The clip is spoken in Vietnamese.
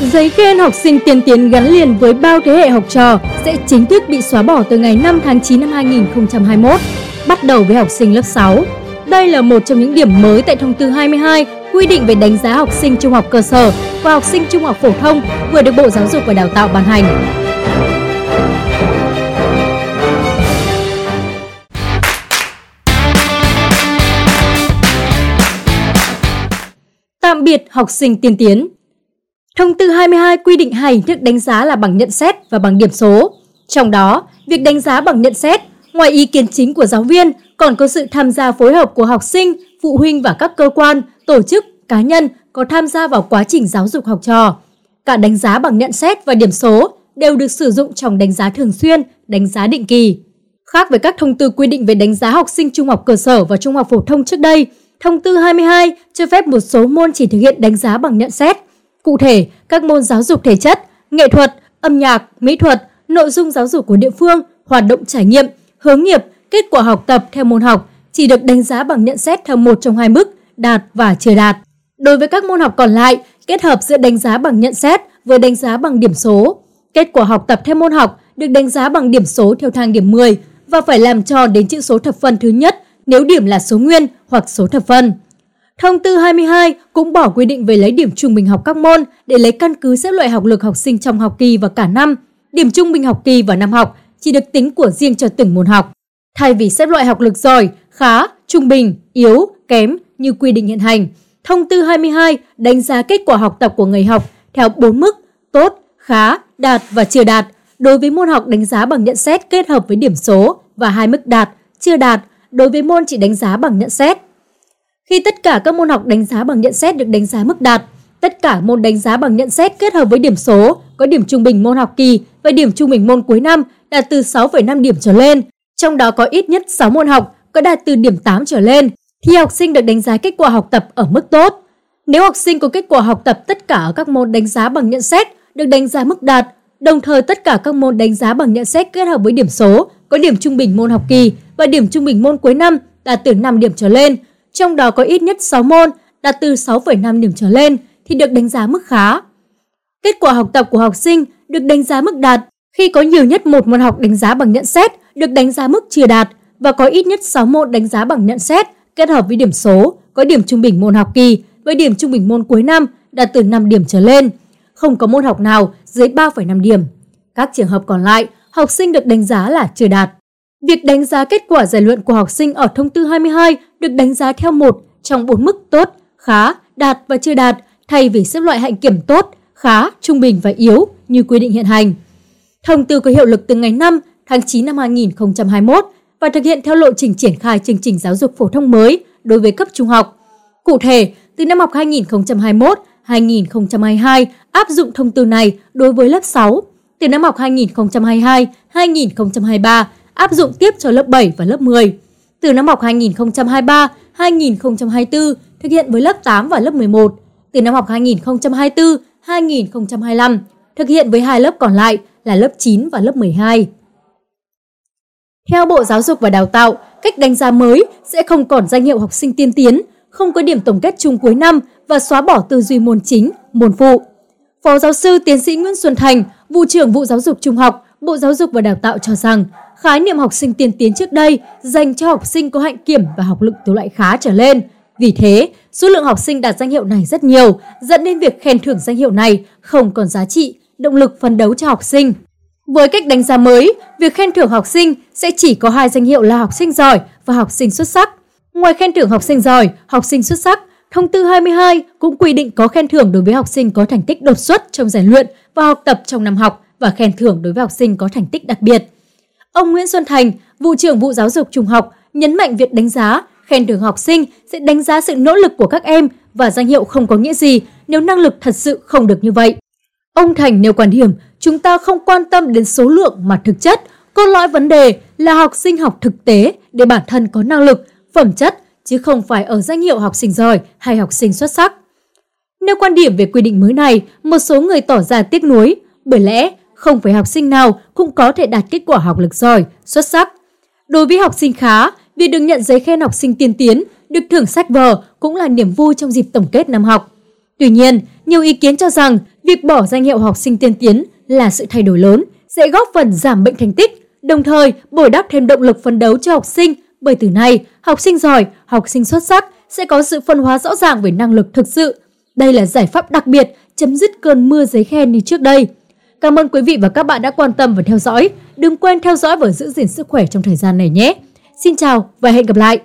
Giấy khen học sinh tiên tiến gắn liền với bao thế hệ học trò sẽ chính thức bị xóa bỏ từ ngày 5 tháng 9 năm 2021, bắt đầu với học sinh lớp 6. Đây là một trong những điểm mới tại thông tư 22 quy định về đánh giá học sinh trung học cơ sở và học sinh trung học phổ thông vừa được Bộ Giáo dục và Đào tạo ban hành. Tạm biệt học sinh tiên tiến Thông tư 22 quy định hai hình thức đánh giá là bằng nhận xét và bằng điểm số. Trong đó, việc đánh giá bằng nhận xét, ngoài ý kiến chính của giáo viên, còn có sự tham gia phối hợp của học sinh, phụ huynh và các cơ quan, tổ chức, cá nhân có tham gia vào quá trình giáo dục học trò. Cả đánh giá bằng nhận xét và điểm số đều được sử dụng trong đánh giá thường xuyên, đánh giá định kỳ. Khác với các thông tư quy định về đánh giá học sinh trung học cơ sở và trung học phổ thông trước đây, thông tư 22 cho phép một số môn chỉ thực hiện đánh giá bằng nhận xét. Cụ thể, các môn giáo dục thể chất, nghệ thuật, âm nhạc, mỹ thuật, nội dung giáo dục của địa phương, hoạt động trải nghiệm, hướng nghiệp, kết quả học tập theo môn học chỉ được đánh giá bằng nhận xét theo một trong hai mức đạt và chưa đạt. Đối với các môn học còn lại, kết hợp giữa đánh giá bằng nhận xét với đánh giá bằng điểm số. Kết quả học tập theo môn học được đánh giá bằng điểm số theo thang điểm 10 và phải làm tròn đến chữ số thập phân thứ nhất nếu điểm là số nguyên hoặc số thập phân. Thông tư 22 cũng bỏ quy định về lấy điểm trung bình học các môn để lấy căn cứ xếp loại học lực học sinh trong học kỳ và cả năm. Điểm trung bình học kỳ và năm học chỉ được tính của riêng cho từng môn học. Thay vì xếp loại học lực giỏi, khá, trung bình, yếu, kém như quy định hiện hành, Thông tư 22 đánh giá kết quả học tập của người học theo 4 mức tốt, khá, đạt và chưa đạt. Đối với môn học đánh giá bằng nhận xét kết hợp với điểm số và hai mức đạt, chưa đạt đối với môn chỉ đánh giá bằng nhận xét. Khi tất cả các môn học đánh giá bằng nhận xét được đánh giá mức đạt, tất cả môn đánh giá bằng nhận xét kết hợp với điểm số có điểm trung bình môn học kỳ và điểm trung bình môn cuối năm đạt từ 6,5 điểm trở lên, trong đó có ít nhất 6 môn học có đạt từ điểm 8 trở lên, thì học sinh được đánh giá kết quả học tập ở mức tốt. Nếu học sinh có kết quả học tập tất cả ở các môn đánh giá bằng nhận xét được đánh giá mức đạt, đồng thời tất cả các môn đánh giá bằng nhận xét kết hợp với điểm số có điểm trung bình môn học kỳ và điểm trung bình môn cuối năm đạt từ 5 điểm trở lên, trong đó có ít nhất 6 môn đạt từ 6,5 điểm trở lên thì được đánh giá mức khá. Kết quả học tập của học sinh được đánh giá mức đạt khi có nhiều nhất một môn học đánh giá bằng nhận xét được đánh giá mức chưa đạt và có ít nhất 6 môn đánh giá bằng nhận xét kết hợp với điểm số có điểm trung bình môn học kỳ với điểm trung bình môn cuối năm đạt từ 5 điểm trở lên. Không có môn học nào dưới 3,5 điểm. Các trường hợp còn lại, học sinh được đánh giá là chưa đạt. Việc đánh giá kết quả giải luận của học sinh ở thông tư 22 được đánh giá theo một trong bốn mức tốt, khá, đạt và chưa đạt thay vì xếp loại hạnh kiểm tốt, khá, trung bình và yếu như quy định hiện hành. Thông tư có hiệu lực từ ngày 5 tháng 9 năm 2021 và thực hiện theo lộ trình triển khai chương trình giáo dục phổ thông mới đối với cấp trung học. Cụ thể, từ năm học 2021-2022 áp dụng thông tư này đối với lớp 6. Từ năm học 2022-2023 áp dụng tiếp cho lớp 7 và lớp 10. Từ năm học 2023-2024 thực hiện với lớp 8 và lớp 11. Từ năm học 2024-2025 thực hiện với hai lớp còn lại là lớp 9 và lớp 12. Theo Bộ Giáo dục và Đào tạo, cách đánh giá mới sẽ không còn danh hiệu học sinh tiên tiến, không có điểm tổng kết chung cuối năm và xóa bỏ tư duy môn chính, môn phụ. Phó giáo sư tiến sĩ Nguyễn Xuân Thành, vụ trưởng vụ giáo dục trung học, Bộ Giáo dục và Đào tạo cho rằng, khái niệm học sinh tiên tiến trước đây dành cho học sinh có hạnh kiểm và học lực từ loại khá trở lên. Vì thế, số lượng học sinh đạt danh hiệu này rất nhiều, dẫn đến việc khen thưởng danh hiệu này không còn giá trị, động lực phấn đấu cho học sinh. Với cách đánh giá mới, việc khen thưởng học sinh sẽ chỉ có hai danh hiệu là học sinh giỏi và học sinh xuất sắc. Ngoài khen thưởng học sinh giỏi, học sinh xuất sắc, Thông tư 22 cũng quy định có khen thưởng đối với học sinh có thành tích đột xuất trong rèn luyện và học tập trong năm học và khen thưởng đối với học sinh có thành tích đặc biệt. Ông Nguyễn Xuân Thành, vụ trưởng vụ giáo dục trung học, nhấn mạnh việc đánh giá, khen thưởng học sinh sẽ đánh giá sự nỗ lực của các em và danh hiệu không có nghĩa gì nếu năng lực thật sự không được như vậy. Ông Thành nêu quan điểm, chúng ta không quan tâm đến số lượng mà thực chất, cốt lõi vấn đề là học sinh học thực tế để bản thân có năng lực, phẩm chất, chứ không phải ở danh hiệu học sinh giỏi hay học sinh xuất sắc. Nêu quan điểm về quy định mới này, một số người tỏ ra tiếc nuối, bởi lẽ không phải học sinh nào cũng có thể đạt kết quả học lực giỏi, xuất sắc. Đối với học sinh khá, việc được nhận giấy khen học sinh tiên tiến, được thưởng sách vở cũng là niềm vui trong dịp tổng kết năm học. Tuy nhiên, nhiều ý kiến cho rằng Việc bỏ danh hiệu học sinh tiên tiến là sự thay đổi lớn, sẽ góp phần giảm bệnh thành tích, đồng thời bồi đắp thêm động lực phấn đấu cho học sinh bởi từ nay, học sinh giỏi, học sinh xuất sắc sẽ có sự phân hóa rõ ràng về năng lực thực sự. Đây là giải pháp đặc biệt chấm dứt cơn mưa giấy khen như trước đây. Cảm ơn quý vị và các bạn đã quan tâm và theo dõi. Đừng quên theo dõi và giữ gìn sức khỏe trong thời gian này nhé. Xin chào và hẹn gặp lại!